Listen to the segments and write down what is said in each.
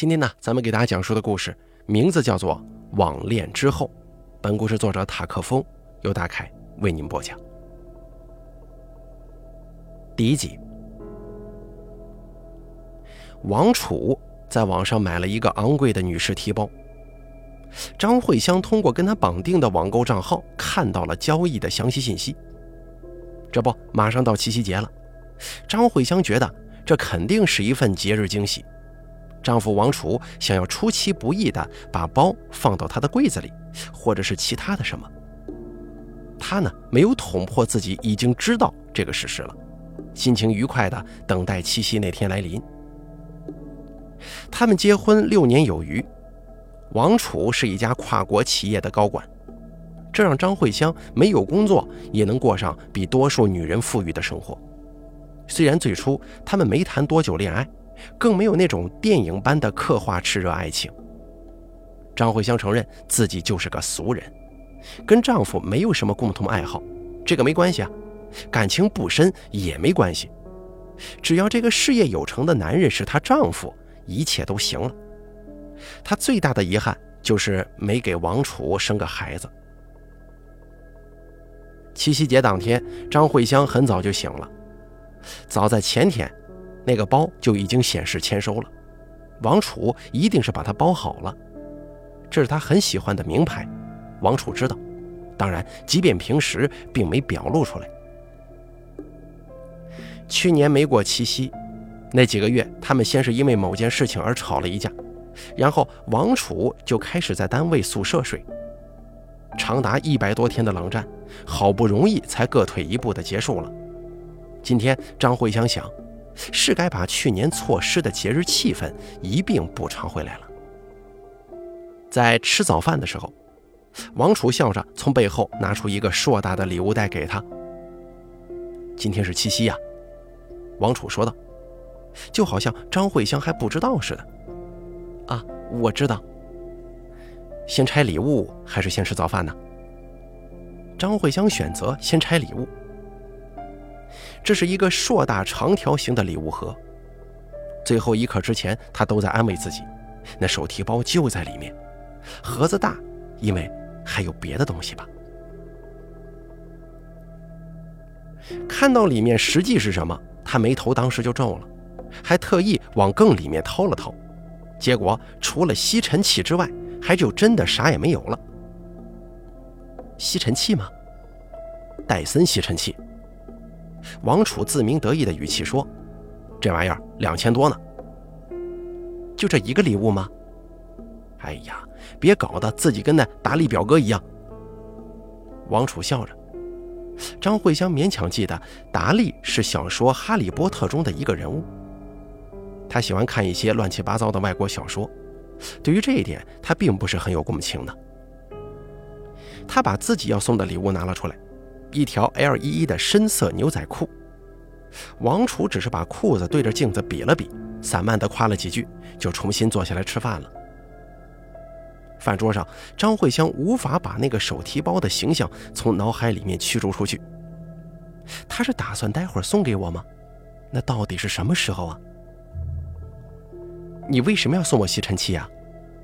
今天呢，咱们给大家讲述的故事名字叫做《网恋之后》。本故事作者塔克风由大凯为您播讲。第一集，王楚在网上买了一个昂贵的女士提包。张慧香通过跟他绑定的网购账号看到了交易的详细信息。这不，马上到七夕节了，张慧香觉得这肯定是一份节日惊喜。丈夫王楚想要出其不意地把包放到他的柜子里，或者是其他的什么。他呢，没有捅破自己已经知道这个事实了，心情愉快地等待七夕那天来临。他们结婚六年有余，王楚是一家跨国企业的高管，这让张慧香没有工作也能过上比多数女人富裕的生活。虽然最初他们没谈多久恋爱。更没有那种电影般的刻画炽热爱情。张慧香承认自己就是个俗人，跟丈夫没有什么共同爱好，这个没关系啊，感情不深也没关系，只要这个事业有成的男人是她丈夫，一切都行了。她最大的遗憾就是没给王楚生个孩子。七夕节当天，张慧香很早就醒了，早在前天。那个包就已经显示签收了，王楚一定是把它包好了，这是他很喜欢的名牌，王楚知道，当然，即便平时并没表露出来。去年没过七夕，那几个月，他们先是因为某件事情而吵了一架，然后王楚就开始在单位宿舍睡，长达一百多天的冷战，好不容易才各退一步的结束了。今天张慧香想。是该把去年错失的节日气氛一并补偿回来了。在吃早饭的时候，王楚笑着从背后拿出一个硕大的礼物袋给他。今天是七夕呀，王楚说道，就好像张慧香还不知道似的。啊，我知道。先拆礼物还是先吃早饭呢？张慧香选择先拆礼物。这是一个硕大长条形的礼物盒，最后一刻之前，他都在安慰自己，那手提包就在里面。盒子大，因为还有别的东西吧。看到里面实际是什么，他眉头当时就皱了，还特意往更里面掏了掏，结果除了吸尘器之外，还就真的啥也没有了。吸尘器吗？戴森吸尘器。王楚自鸣得意的语气说：“这玩意儿两千多呢，就这一个礼物吗？哎呀，别搞得自己跟那达利表哥一样。”王楚笑着。张慧香勉强记得达利是小说《哈利波特》中的一个人物，他喜欢看一些乱七八糟的外国小说，对于这一点他并不是很有共情的。他把自己要送的礼物拿了出来。一条 L 一一的深色牛仔裤，王楚只是把裤子对着镜子比了比，散漫地夸了几句，就重新坐下来吃饭了。饭桌上，张慧香无法把那个手提包的形象从脑海里面驱逐出去。他是打算待会儿送给我吗？那到底是什么时候啊？你为什么要送我吸尘器啊？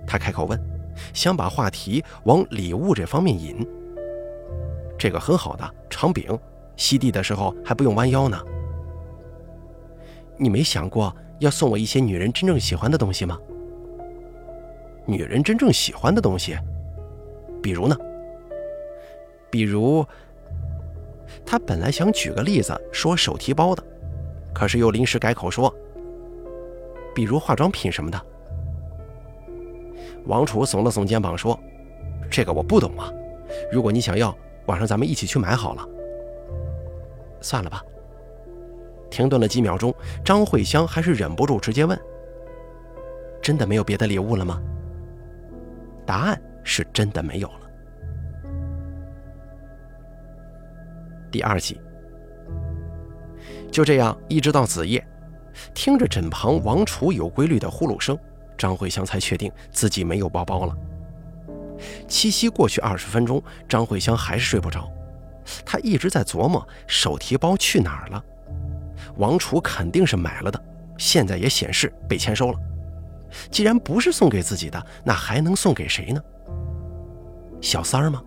他开口问，想把话题往礼物这方面引。这个很好的长柄，吸地的时候还不用弯腰呢。你没想过要送我一些女人真正喜欢的东西吗？女人真正喜欢的东西，比如呢？比如，他本来想举个例子说手提包的，可是又临时改口说，比如化妆品什么的。王楚耸了耸肩膀说：“这个我不懂啊，如果你想要。”晚上咱们一起去买好了。算了吧。停顿了几秒钟，张慧香还是忍不住直接问：“真的没有别的礼物了吗？”答案是真的没有了。第二集，就这样一直到子夜，听着枕旁王楚有规律的呼噜声，张慧香才确定自己没有包包了。七夕过去二十分钟，张慧香还是睡不着。她一直在琢磨手提包去哪儿了。王楚肯定是买了的，现在也显示被签收了。既然不是送给自己的，那还能送给谁呢？小三儿吗？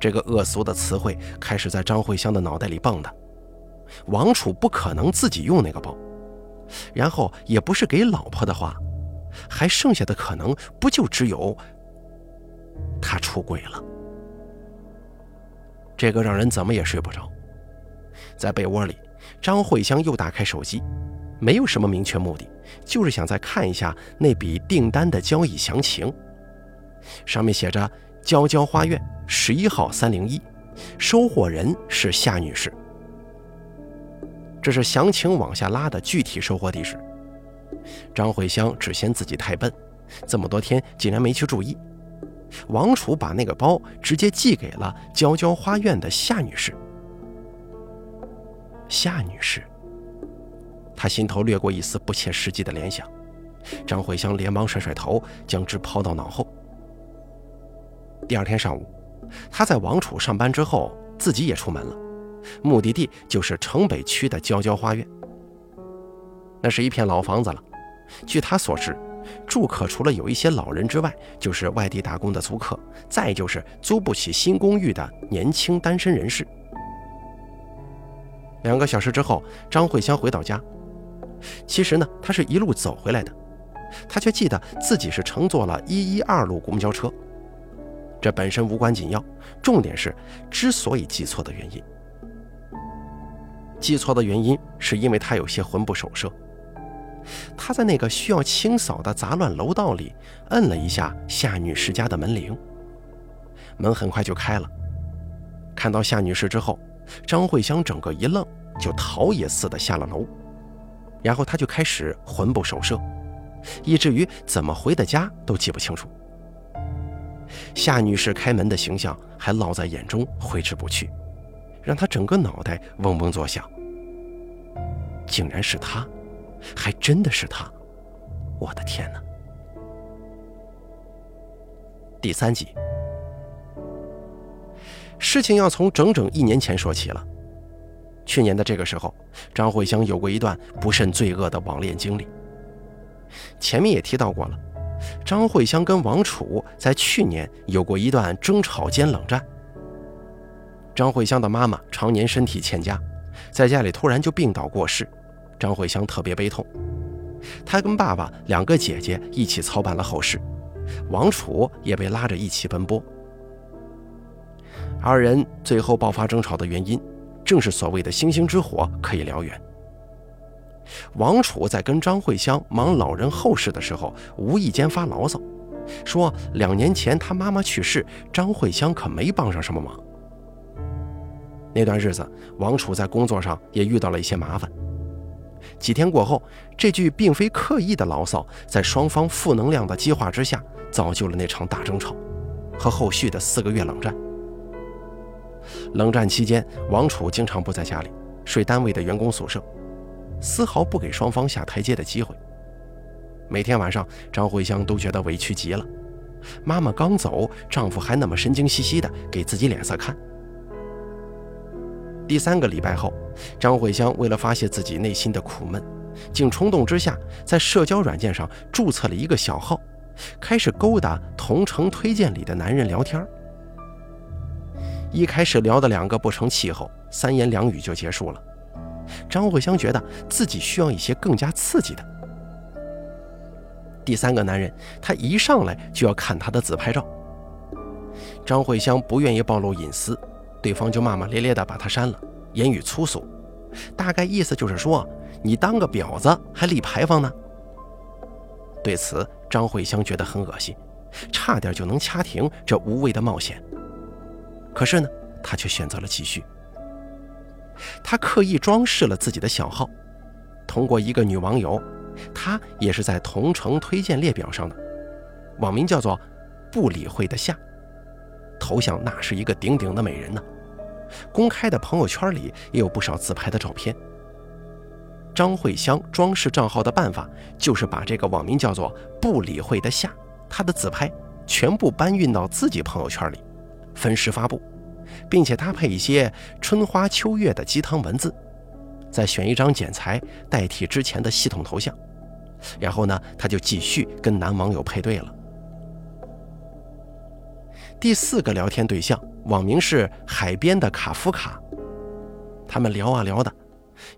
这个恶俗的词汇开始在张慧香的脑袋里蹦跶。王楚不可能自己用那个包，然后也不是给老婆的话，还剩下的可能不就只有他出轨了？这个让人怎么也睡不着。在被窝里，张慧香又打开手机，没有什么明确目的，就是想再看一下那笔订单的交易详情。上面写着“娇娇花苑十一号三零一”，收货人是夏女士。这是详情往下拉的具体收货地址。张慧香只嫌自己太笨，这么多天竟然没去注意。王楚把那个包直接寄给了娇娇花苑的夏女士。夏女士，她心头掠过一丝不切实际的联想。张慧香连忙甩甩头，将之抛到脑后。第二天上午，她在王楚上班之后，自己也出门了，目的地就是城北区的娇娇花苑。那是一片老房子了，据她所知。住客除了有一些老人之外，就是外地打工的租客，再就是租不起新公寓的年轻单身人士。两个小时之后，张慧香回到家。其实呢，她是一路走回来的，她却记得自己是乘坐了一一二路公交车。这本身无关紧要，重点是之所以记错的原因。记错的原因是因为她有些魂不守舍。他在那个需要清扫的杂乱楼道里摁了一下夏女士家的门铃，门很快就开了。看到夏女士之后，张慧香整个一愣，就逃也似的下了楼。然后他就开始魂不守舍，以至于怎么回的家都记不清楚。夏女士开门的形象还烙在眼中，挥之不去，让他整个脑袋嗡嗡作响。竟然是她。还真的是他！我的天哪！第三集，事情要从整整一年前说起了。去年的这个时候，张慧香有过一段不甚罪恶的网恋经历。前面也提到过了，张慧香跟王楚在去年有过一段争吵兼冷战。张慧香的妈妈常年身体欠佳，在家里突然就病倒过世。张慧香特别悲痛，她跟爸爸两个姐姐一起操办了后事，王楚也被拉着一起奔波。二人最后爆发争吵的原因，正是所谓的星星之火可以燎原。王楚在跟张慧香忙老人后事的时候，无意间发牢骚，说两年前他妈妈去世，张慧香可没帮上什么忙。那段日子，王楚在工作上也遇到了一些麻烦。几天过后，这句并非刻意的牢骚，在双方负能量的激化之下，造就了那场大争吵和后续的四个月冷战。冷战期间，王楚经常不在家里，睡单位的员工宿舍，丝毫不给双方下台阶的机会。每天晚上，张慧香都觉得委屈极了。妈妈刚走，丈夫还那么神经兮兮的给自己脸色看。第三个礼拜后，张慧香为了发泄自己内心的苦闷，竟冲动之下在社交软件上注册了一个小号，开始勾搭同城推荐里的男人聊天。一开始聊的两个不成气候，三言两语就结束了。张慧香觉得自己需要一些更加刺激的。第三个男人，他一上来就要看她的自拍照。张慧香不愿意暴露隐私。对方就骂骂咧咧的把他删了，言语粗俗，大概意思就是说你当个婊子还立牌坊呢。对此，张慧香觉得很恶心，差点就能掐停这无谓的冒险。可是呢，她却选择了继续。她刻意装饰了自己的小号，通过一个女网友，她也是在同城推荐列表上的，网名叫做“不理会的夏”，头像那是一个顶顶的美人呢。公开的朋友圈里也有不少自拍的照片。张慧香装饰账号的办法就是把这个网名叫做“不理会的夏”她的自拍全部搬运到自己朋友圈里，分时发布，并且搭配一些春花秋月的鸡汤文字，再选一张剪裁代替之前的系统头像，然后呢，她就继续跟男网友配对了。第四个聊天对象网名是海边的卡夫卡，他们聊啊聊的。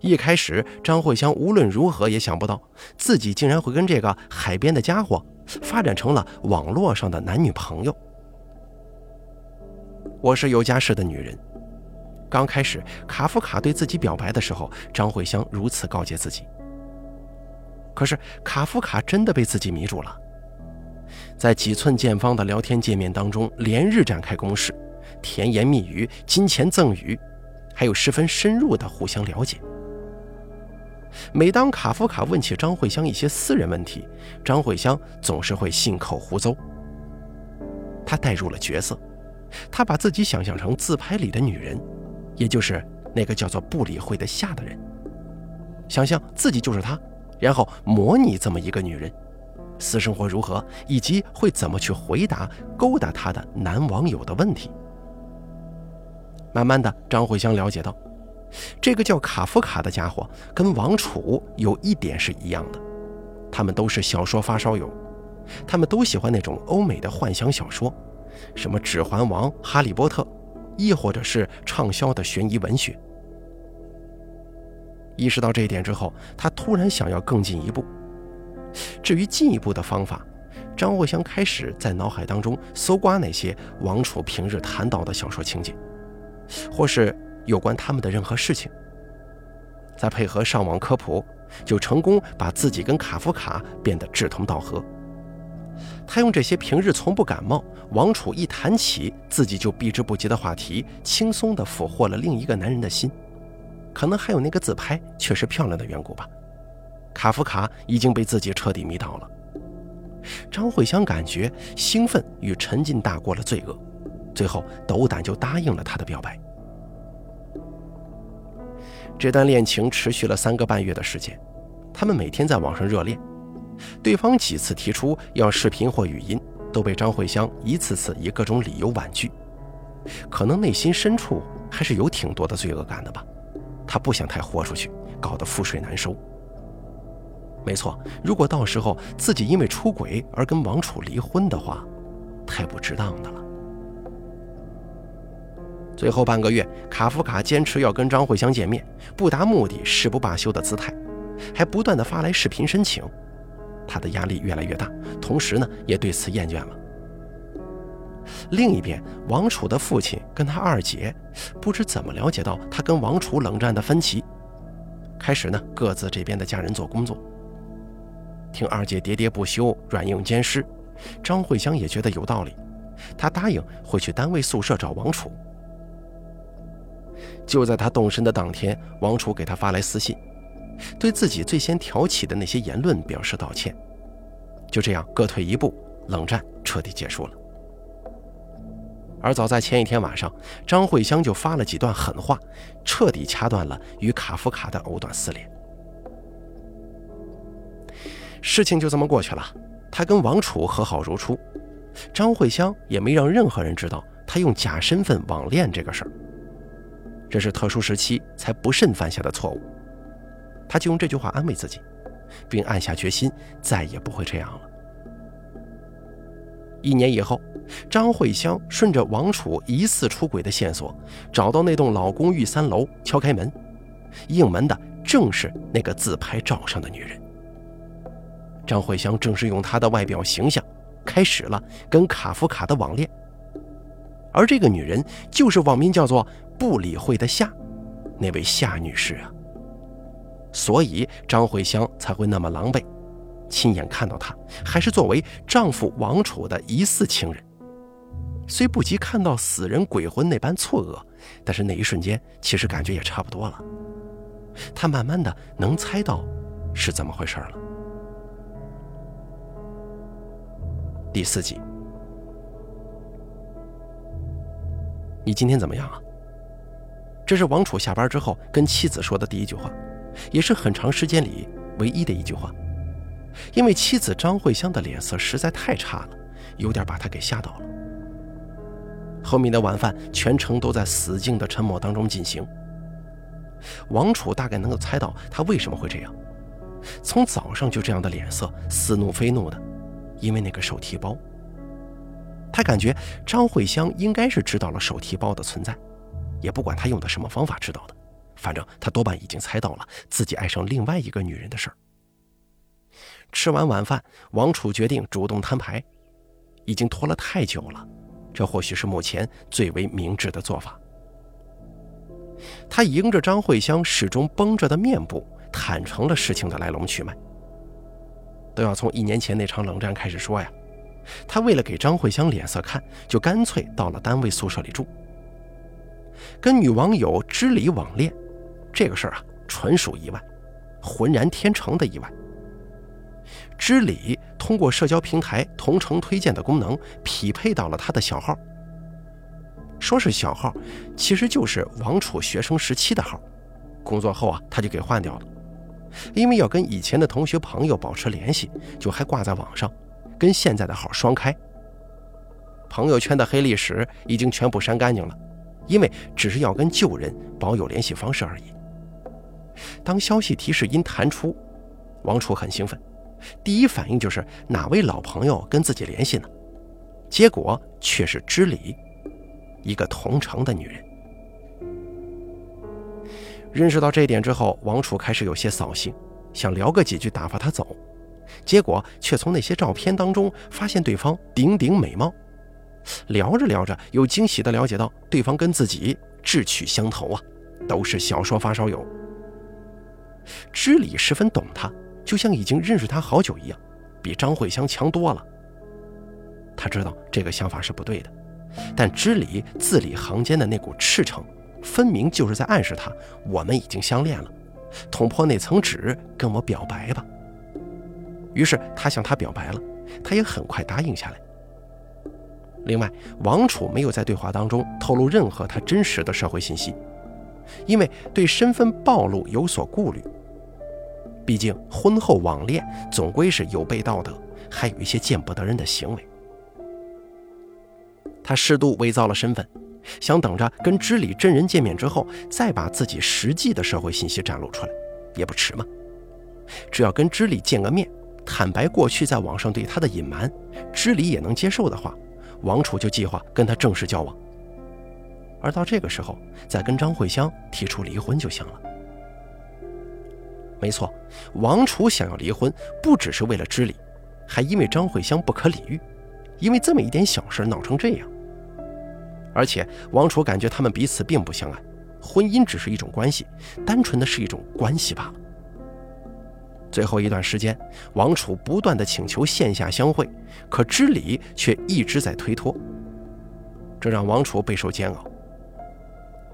一开始，张慧香无论如何也想不到，自己竟然会跟这个海边的家伙发展成了网络上的男女朋友。我是有家室的女人。刚开始，卡夫卡对自己表白的时候，张慧香如此告诫自己。可是，卡夫卡真的被自己迷住了，在几寸见方的聊天界面当中，连日展开攻势，甜言蜜语、金钱赠与。还有十分深入的互相了解。每当卡夫卡问起张慧香一些私人问题，张慧香总是会信口胡诌。他带入了角色，他把自己想象成自拍里的女人，也就是那个叫做不理会的下的人，想象自己就是她，然后模拟这么一个女人，私生活如何，以及会怎么去回答勾搭她的男网友的问题。慢慢的，张慧香了解到，这个叫卡夫卡的家伙跟王楚有一点是一样的，他们都是小说发烧友，他们都喜欢那种欧美的幻想小说，什么《指环王》《哈利波特》，亦或者是畅销的悬疑文学。意识到这一点之后，他突然想要更进一步。至于进一步的方法，张慧香开始在脑海当中搜刮那些王楚平日谈到的小说情节。或是有关他们的任何事情，再配合上网科普，就成功把自己跟卡夫卡变得志同道合。他用这些平日从不感冒、王楚一谈起自己就避之不及的话题，轻松地俘获了另一个男人的心。可能还有那个自拍确实漂亮的缘故吧。卡夫卡已经被自己彻底迷倒了。张慧香感觉兴奋与沉浸大过了罪恶。最后，斗胆就答应了他的表白。这段恋情持续了三个半月的时间，他们每天在网上热恋。对方几次提出要视频或语音，都被张慧香一次次以各种理由婉拒。可能内心深处还是有挺多的罪恶感的吧，他不想太豁出去，搞得覆水难收。没错，如果到时候自己因为出轨而跟王楚离婚的话，太不值当的了。最后半个月，卡夫卡坚持要跟张慧香见面，不达目的誓不罢休的姿态，还不断的发来视频申请。他的压力越来越大，同时呢，也对此厌倦了。另一边，王楚的父亲跟他二姐不知怎么了解到他跟王楚冷战的分歧，开始呢各自这边的家人做工作。听二姐喋喋不休，软硬兼施，张慧香也觉得有道理，她答应会去单位宿舍找王楚。就在他动身的当天，王楚给他发来私信，对自己最先挑起的那些言论表示道歉。就这样，各退一步，冷战彻底结束了。而早在前一天晚上，张慧香就发了几段狠话，彻底掐断了与卡夫卡的藕断丝连。事情就这么过去了，他跟王楚和好如初，张慧香也没让任何人知道他用假身份网恋这个事儿。这是特殊时期才不慎犯下的错误，他就用这句话安慰自己，并暗下决心再也不会这样了。一年以后，张慧香顺着王楚疑似出轨的线索，找到那栋老公寓三楼，敲开门，应门的正是那个自拍照上的女人。张慧香正是用她的外表形象，开始了跟卡夫卡的网恋，而这个女人就是网名叫做。不理会的夏，那位夏女士啊，所以张慧香才会那么狼狈，亲眼看到她，还是作为丈夫王楚的疑似情人。虽不及看到死人鬼魂那般错愕，但是那一瞬间，其实感觉也差不多了。她慢慢的能猜到是怎么回事了。第四集，你今天怎么样啊？这是王楚下班之后跟妻子说的第一句话，也是很长时间里唯一的一句话。因为妻子张慧香的脸色实在太差了，有点把他给吓到了。后面的晚饭全程都在死静的沉默当中进行。王楚大概能够猜到他为什么会这样，从早上就这样的脸色，似怒非怒的，因为那个手提包。他感觉张慧香应该是知道了手提包的存在，也不管他用的什么方法知道的，反正他多半已经猜到了自己爱上另外一个女人的事儿。吃完晚饭，王楚决定主动摊牌，已经拖了太久了，这或许是目前最为明智的做法。他迎着张慧香始终绷着的面部，坦诚了事情的来龙去脉。都要从一年前那场冷战开始说呀。他为了给张慧香脸色看，就干脆到了单位宿舍里住。跟女网友知礼网恋，这个事儿啊，纯属意外，浑然天成的意外。知礼通过社交平台同城推荐的功能，匹配到了他的小号。说是小号，其实就是王楚学生时期的号。工作后啊，他就给换掉了，因为要跟以前的同学朋友保持联系，就还挂在网上，跟现在的号双开。朋友圈的黑历史已经全部删干净了，因为只是要跟旧人保有联系方式而已。当消息提示音弹出，王楚很兴奋，第一反应就是哪位老朋友跟自己联系呢？结果却是知礼。一个同城的女人，认识到这一点之后，王楚开始有些扫兴，想聊个几句打发他走，结果却从那些照片当中发现对方顶顶美貌，聊着聊着又惊喜地了解到对方跟自己志趣相投啊，都是小说发烧友。知礼十分懂他，就像已经认识他好久一样，比张慧香强多了。他知道这个想法是不对的。但知礼字里行间的那股赤诚，分明就是在暗示他，我们已经相恋了，捅破那层纸，跟我表白吧。于是他向他表白了，他也很快答应下来。另外，王楚没有在对话当中透露任何他真实的社会信息，因为对身份暴露有所顾虑。毕竟婚后网恋总归是有悖道德，还有一些见不得人的行为。他适度伪造了身份，想等着跟知礼真人见面之后，再把自己实际的社会信息展露出来，也不迟嘛。只要跟知礼见个面，坦白过去在网上对他的隐瞒，知礼也能接受的话，王楚就计划跟他正式交往。而到这个时候，再跟张慧香提出离婚就行了。没错，王楚想要离婚，不只是为了知礼，还因为张慧香不可理喻，因为这么一点小事闹成这样。而且王楚感觉他们彼此并不相爱，婚姻只是一种关系，单纯的是一种关系罢了。最后一段时间，王楚不断的请求线下相会，可知礼却一直在推脱，这让王楚备受煎熬。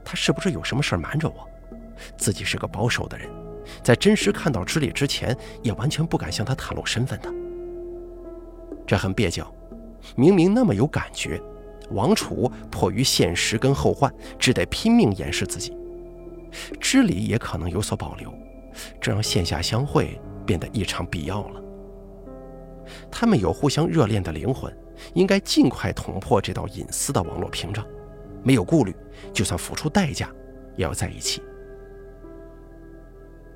他是不是有什么事瞒着我？自己是个保守的人，在真实看到知礼之前，也完全不敢向他袒露身份的。这很蹩脚，明明那么有感觉。王楚迫于现实跟后患，只得拼命掩饰自己。知礼也可能有所保留，这让线下相会变得异常必要了。他们有互相热恋的灵魂，应该尽快捅破这道隐私的网络屏障，没有顾虑，就算付出代价，也要在一起。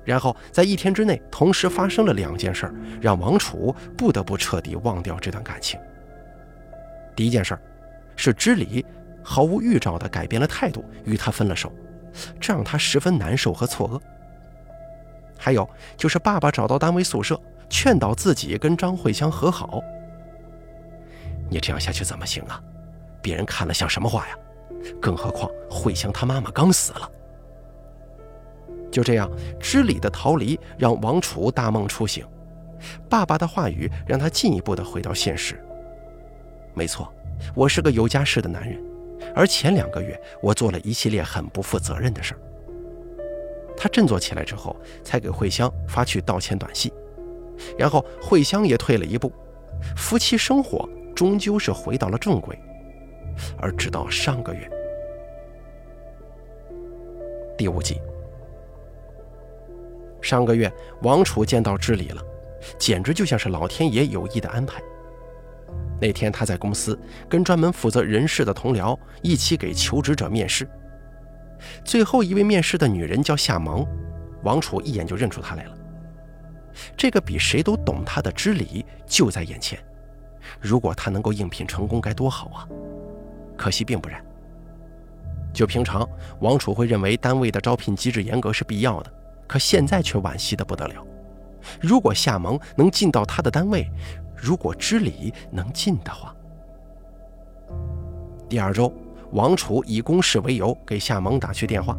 然后在一天之内，同时发生了两件事儿，让王楚不得不彻底忘掉这段感情。第一件事儿。是知礼毫无预兆地改变了态度，与他分了手，这让他十分难受和错愕。还有就是爸爸找到单位宿舍，劝导自己跟张慧香和好。你这样下去怎么行啊？别人看了像什么话呀？更何况慧香她妈妈刚死了。就这样，知礼的逃离让王楚大梦初醒，爸爸的话语让他进一步的回到现实。没错。我是个有家室的男人，而前两个月我做了一系列很不负责任的事儿。他振作起来之后，才给慧香发去道歉短信，然后慧香也退了一步，夫妻生活终究是回到了正轨。而直到上个月，第五集，上个月王楚见到知礼了，简直就像是老天爷有意的安排。那天他在公司跟专门负责人事的同僚一起给求职者面试，最后一位面试的女人叫夏萌，王楚一眼就认出她来了。这个比谁都懂他的知礼就在眼前。如果他能够应聘成功，该多好啊！可惜并不然。就平常，王楚会认为单位的招聘机制严格是必要的，可现在却惋惜的不得了。如果夏萌能进到他的单位，如果知礼能进的话，第二周，王楚以公事为由给夏萌打去电话，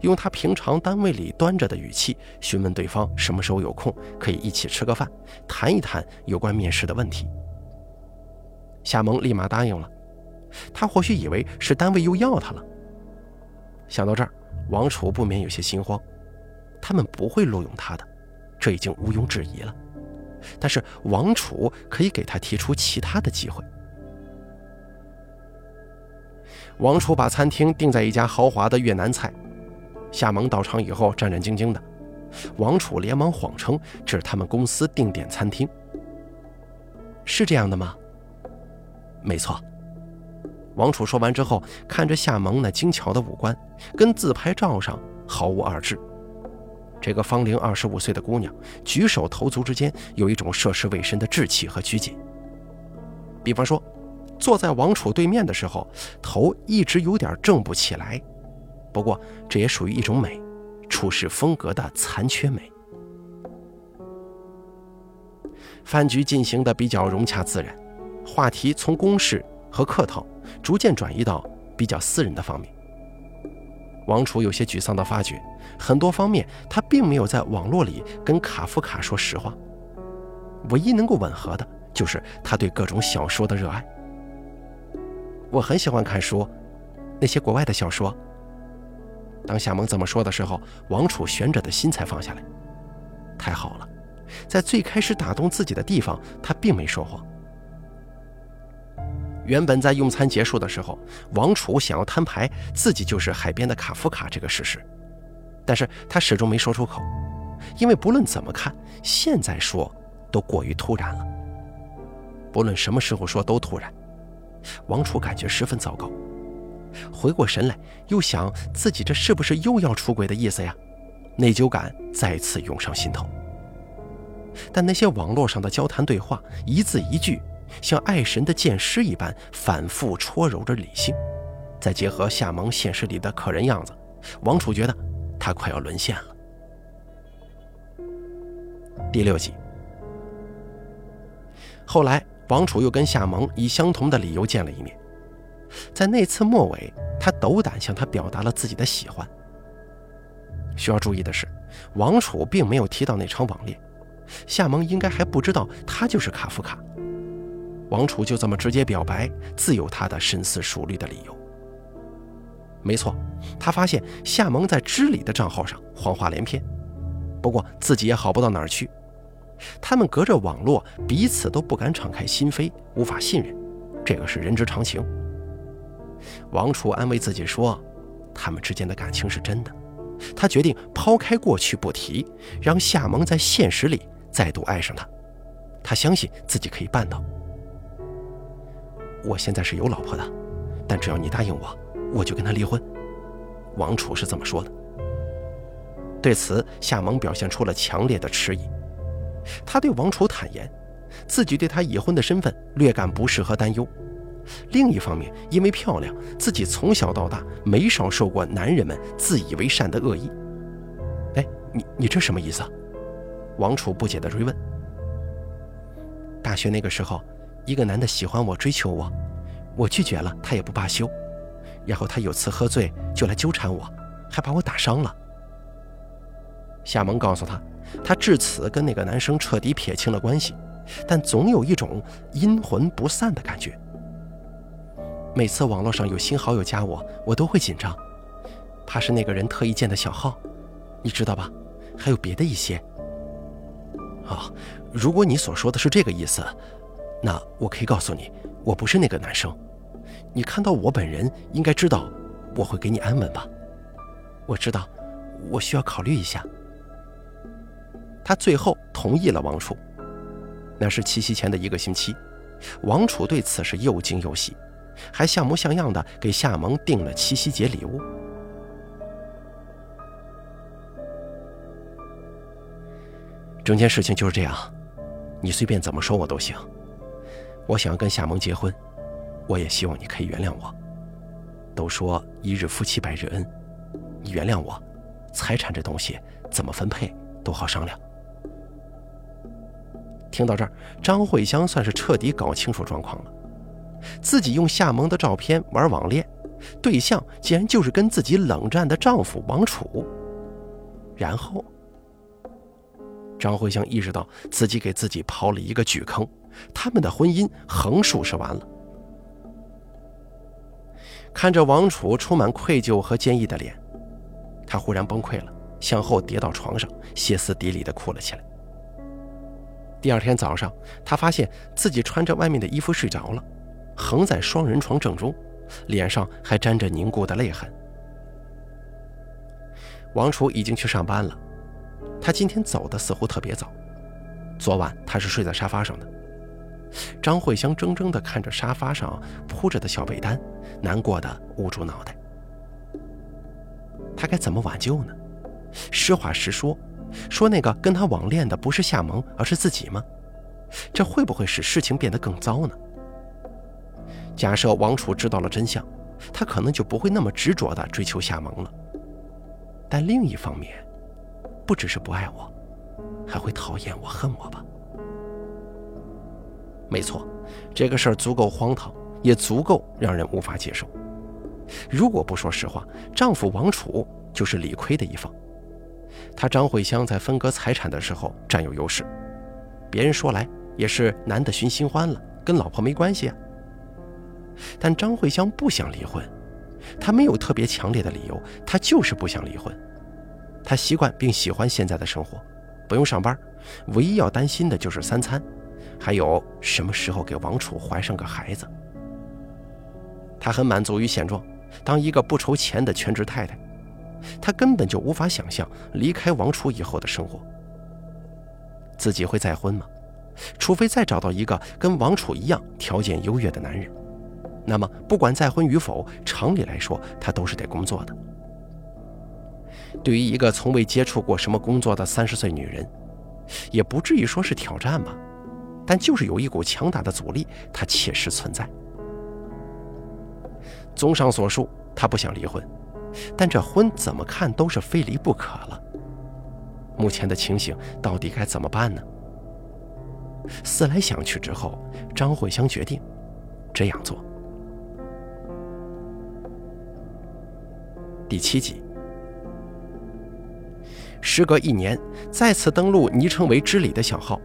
用他平常单位里端着的语气询问对方什么时候有空，可以一起吃个饭，谈一谈有关面试的问题。夏萌立马答应了，他或许以为是单位又要他了。想到这儿，王楚不免有些心慌，他们不会录用他的，这已经毋庸置疑了。但是王楚可以给他提出其他的机会。王楚把餐厅定在一家豪华的越南菜，夏萌到场以后战战兢兢的，王楚连忙谎称这是他们公司定点餐厅。是这样的吗？没错，王楚说完之后，看着夏萌那精巧的五官，跟自拍照上毫无二致。这个芳龄二十五岁的姑娘，举手投足之间有一种涉世未深的稚气和拘谨。比方说，坐在王楚对面的时候，头一直有点正不起来。不过，这也属于一种美，处事风格的残缺美。饭局进行的比较融洽自然。话题从公事和客套逐渐转移到比较私人的方面。王楚有些沮丧地发觉，很多方面他并没有在网络里跟卡夫卡说实话。唯一能够吻合的就是他对各种小说的热爱。我很喜欢看书，那些国外的小说。当夏萌这么说的时候，王楚悬着的心才放下来。太好了，在最开始打动自己的地方，他并没说谎。原本在用餐结束的时候，王楚想要摊牌自己就是海边的卡夫卡这个事实，但是他始终没说出口，因为不论怎么看，现在说都过于突然了。不论什么时候说都突然，王楚感觉十分糟糕。回过神来，又想自己这是不是又要出轨的意思呀？内疚感再次涌上心头。但那些网络上的交谈对话，一字一句。像爱神的剑师一般反复搓揉着理性，再结合夏萌现实里的可人样子，王楚觉得他快要沦陷了。第六集，后来王楚又跟夏萌以相同的理由见了一面，在那次末尾，他斗胆向他表达了自己的喜欢。需要注意的是，王楚并没有提到那场网恋，夏萌应该还不知道他就是卡夫卡。王楚就这么直接表白，自有他的深思熟虑的理由。没错，他发现夏萌在知礼的账号上谎话连篇，不过自己也好不到哪儿去。他们隔着网络，彼此都不敢敞开心扉，无法信任，这个是人之常情。王楚安慰自己说，他们之间的感情是真的。他决定抛开过去不提，让夏萌在现实里再度爱上他。他相信自己可以办到。我现在是有老婆的，但只要你答应我，我就跟他离婚。王楚是这么说的。对此，夏萌表现出了强烈的迟疑。他对王楚坦言，自己对他已婚的身份略感不适和担忧。另一方面，因为漂亮，自己从小到大没少受过男人们自以为善的恶意。哎，你你这什么意思？王楚不解地追问。大学那个时候。一个男的喜欢我，追求我，我拒绝了，他也不罢休。然后他有次喝醉就来纠缠我，还把我打伤了。夏萌告诉他，他至此跟那个男生彻底撇清了关系，但总有一种阴魂不散的感觉。每次网络上有新好友加我，我都会紧张，怕是那个人特意建的小号，你知道吧？还有别的一些。哦，如果你所说的是这个意思。那我可以告诉你，我不是那个男生。你看到我本人，应该知道我会给你安稳吧？我知道，我需要考虑一下。他最后同意了王楚。那是七夕前的一个星期，王楚对此是又惊又喜，还像模像样的给夏萌订了七夕节礼物。整件事情就是这样，你随便怎么说我都行。我想要跟夏萌结婚，我也希望你可以原谅我。都说一日夫妻百日恩，你原谅我，财产这东西怎么分配都好商量。听到这儿，张慧香算是彻底搞清楚状况了。自己用夏萌的照片玩网恋，对象竟然就是跟自己冷战的丈夫王楚。然后，张慧香意识到自己给自己刨了一个巨坑，他们的婚姻横竖是完了。看着王楚充满愧疚和坚毅的脸，她忽然崩溃了，向后跌到床上，歇斯底里地哭了起来。第二天早上，他发现自己穿着外面的衣服睡着了，横在双人床正中，脸上还沾着凝固的泪痕。王楚已经去上班了，他今天走的似乎特别早，昨晚他是睡在沙发上的。张慧香怔怔地看着沙发上铺着的小被单，难过的捂住脑袋。他该怎么挽救呢？实话实说，说那个跟他网恋的不是夏萌，而是自己吗？这会不会使事情变得更糟呢？假设王楚知道了真相，他可能就不会那么执着地追求夏萌了。但另一方面，不只是不爱我，还会讨厌我、恨我吧？没错，这个事儿足够荒唐，也足够让人无法接受。如果不说实话，丈夫王楚就是理亏的一方。他张慧香在分割财产的时候占有优势，别人说来也是男的寻新欢了，跟老婆没关系啊。但张慧香不想离婚，她没有特别强烈的理由，她就是不想离婚。她习惯并喜欢现在的生活，不用上班，唯一要担心的就是三餐。还有什么时候给王楚怀上个孩子？她很满足于现状，当一个不愁钱的全职太太。她根本就无法想象离开王楚以后的生活。自己会再婚吗？除非再找到一个跟王楚一样条件优越的男人，那么不管再婚与否，常理来说，她都是得工作的。对于一个从未接触过什么工作的三十岁女人，也不至于说是挑战吧。但就是有一股强大的阻力，它切实存在。综上所述，他不想离婚，但这婚怎么看都是非离不可了。目前的情形到底该怎么办呢？思来想去之后，张慧香决定这样做。第七集，时隔一年，再次登录昵称为“知礼”的小号。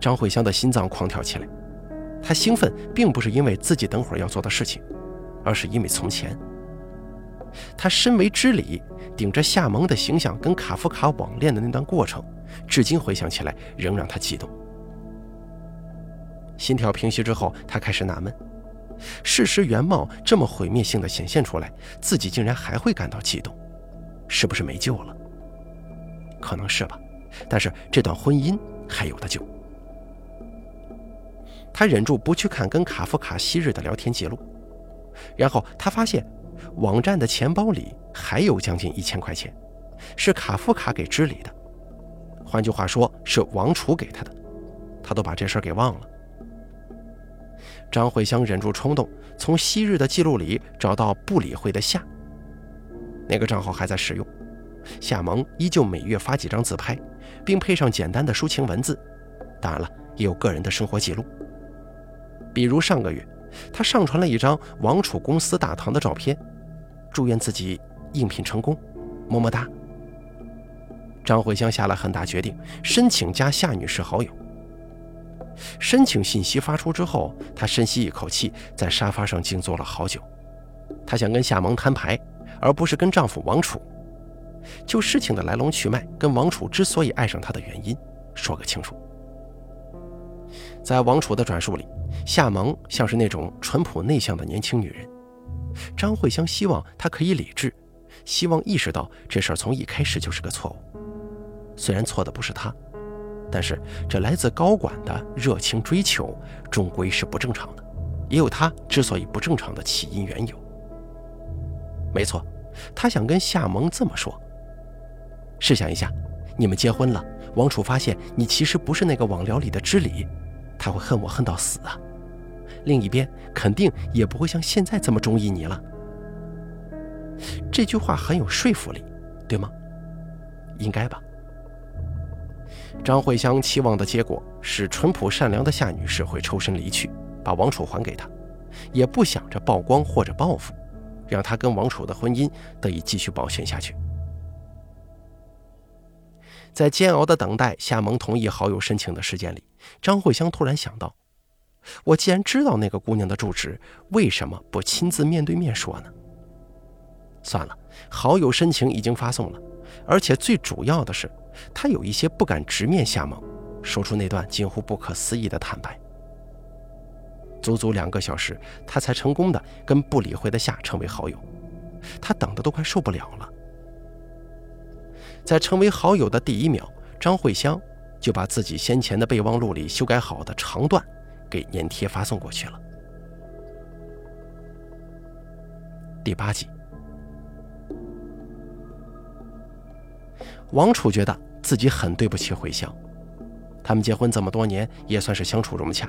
张慧香的心脏狂跳起来，她兴奋并不是因为自己等会儿要做的事情，而是因为从前，他身为知礼，顶着夏蒙的形象跟卡夫卡网恋的那段过程，至今回想起来仍让他激动。心跳平息之后，他开始纳闷：事实原貌这么毁灭性的显现出来，自己竟然还会感到激动，是不是没救了？可能是吧，但是这段婚姻还有的救。他忍住不去看跟卡夫卡昔日的聊天记录，然后他发现网站的钱包里还有将近一千块钱，是卡夫卡给支理的，换句话说是王楚给他的，他都把这事儿给忘了。张慧香忍住冲动，从昔日的记录里找到不理会的夏，那个账号还在使用，夏萌依旧每月发几张自拍，并配上简单的抒情文字，当然了，也有个人的生活记录。比如上个月，他上传了一张王楚公司大堂的照片，祝愿自己应聘成功，么么哒。张慧香下了很大决定，申请加夏女士好友。申请信息发出之后，她深吸一口气，在沙发上静坐了好久。她想跟夏萌摊牌，而不是跟丈夫王楚，就事情的来龙去脉，跟王楚之所以爱上她的原因说个清楚。在王楚的转述里，夏萌像是那种淳朴内向的年轻女人。张慧香希望她可以理智，希望意识到这事儿从一开始就是个错误。虽然错的不是她，但是这来自高管的热情追求终归是不正常的，也有她之所以不正常的起因缘由。没错，她想跟夏萌这么说：试想一下，你们结婚了，王楚发现你其实不是那个网聊里的知礼，他会恨我恨到死啊！另一边肯定也不会像现在这么中意你了。这句话很有说服力，对吗？应该吧。张慧香期望的结果是，淳朴善良的夏女士会抽身离去，把王楚还给他，也不想着曝光或者报复，让他跟王楚的婚姻得以继续保鲜下去。在煎熬的等待夏萌同意好友申请的时间里，张慧香突然想到：我既然知道那个姑娘的住址，为什么不亲自面对面说呢？算了，好友申请已经发送了，而且最主要的是，他有一些不敢直面夏萌，说出那段近乎不可思议的坦白。足足两个小时，他才成功的跟不理会的夏成为好友，他等的都快受不了了。在成为好友的第一秒，张慧香就把自己先前的备忘录里修改好的长段给粘贴发送过去了。第八集，王楚觉得自己很对不起慧香，他们结婚这么多年，也算是相处融洽，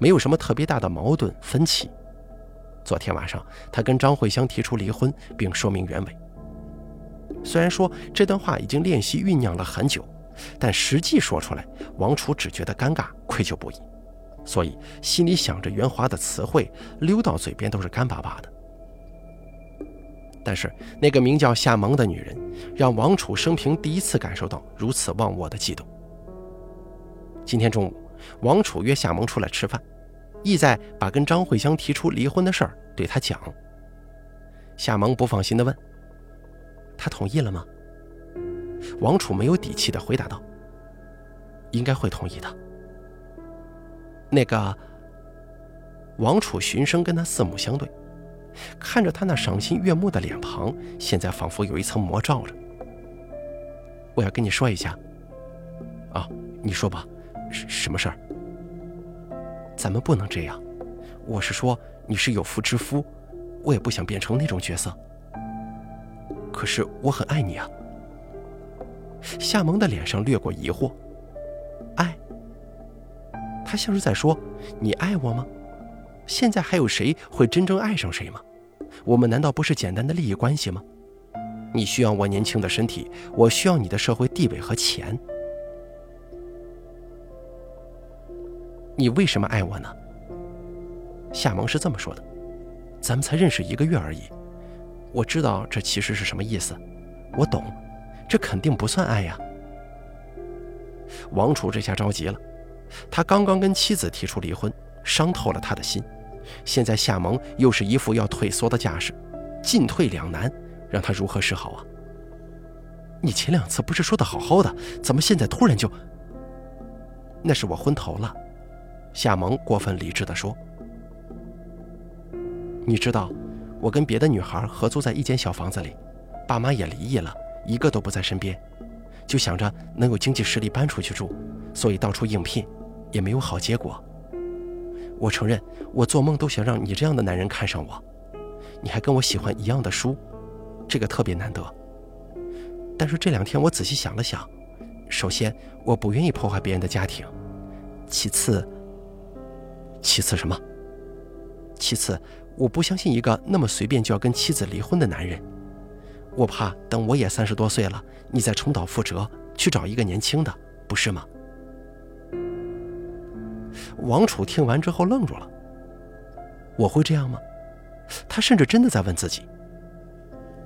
没有什么特别大的矛盾分歧。昨天晚上，他跟张慧香提出离婚，并说明原委。虽然说这段话已经练习酝酿了很久，但实际说出来，王楚只觉得尴尬、愧疚不已，所以心里想着圆滑的词汇，溜到嘴边都是干巴巴的。但是那个名叫夏萌的女人，让王楚生平第一次感受到如此忘我的悸动。今天中午，王楚约夏萌出来吃饭，意在把跟张慧香提出离婚的事儿对她讲。夏萌不放心地问。他同意了吗？王楚没有底气地回答道：“应该会同意的。”那个王楚循声跟他四目相对，看着他那赏心悦目的脸庞，现在仿佛有一层魔罩着。我要跟你说一下。啊，你说吧，什什么事儿？咱们不能这样。我是说，你是有妇之夫，我也不想变成那种角色。可是我很爱你啊。夏萌的脸上掠过疑惑，爱？他像是在说：“你爱我吗？”现在还有谁会真正爱上谁吗？我们难道不是简单的利益关系吗？你需要我年轻的身体，我需要你的社会地位和钱。你为什么爱我呢？夏萌是这么说的：“咱们才认识一个月而已。”我知道这其实是什么意思，我懂，这肯定不算爱呀。王楚这下着急了，他刚刚跟妻子提出离婚，伤透了他的心，现在夏萌又是一副要退缩的架势，进退两难，让他如何是好啊？你前两次不是说的好好的，怎么现在突然就……那是我昏头了，夏萌过分理智地说。你知道。我跟别的女孩合租在一间小房子里，爸妈也离异了，一个都不在身边，就想着能有经济实力搬出去住，所以到处应聘，也没有好结果。我承认，我做梦都想让你这样的男人看上我，你还跟我喜欢一样的书，这个特别难得。但是这两天我仔细想了想，首先我不愿意破坏别人的家庭，其次，其次什么？其次。我不相信一个那么随便就要跟妻子离婚的男人，我怕等我也三十多岁了，你再重蹈覆辙去找一个年轻的，不是吗？王楚听完之后愣住了。我会这样吗？他甚至真的在问自己。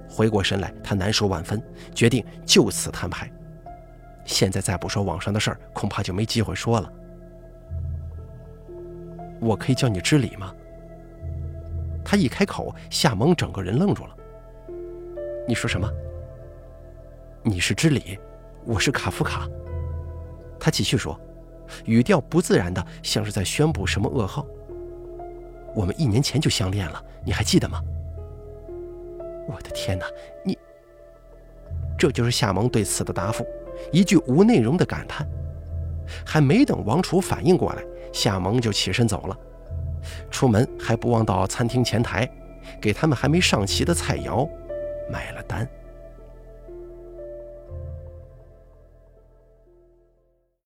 回过神来，他难受万分，决定就此摊牌。现在再不说网上的事儿，恐怕就没机会说了。我可以叫你知礼吗？他一开口，夏萌整个人愣住了。你说什么？你是知礼，我是卡夫卡。他继续说，语调不自然的，像是在宣布什么噩耗。我们一年前就相恋了，你还记得吗？我的天哪，你……这就是夏萌对此的答复，一句无内容的感叹。还没等王楚反应过来，夏萌就起身走了。出门还不忘到餐厅前台，给他们还没上齐的菜肴买了单。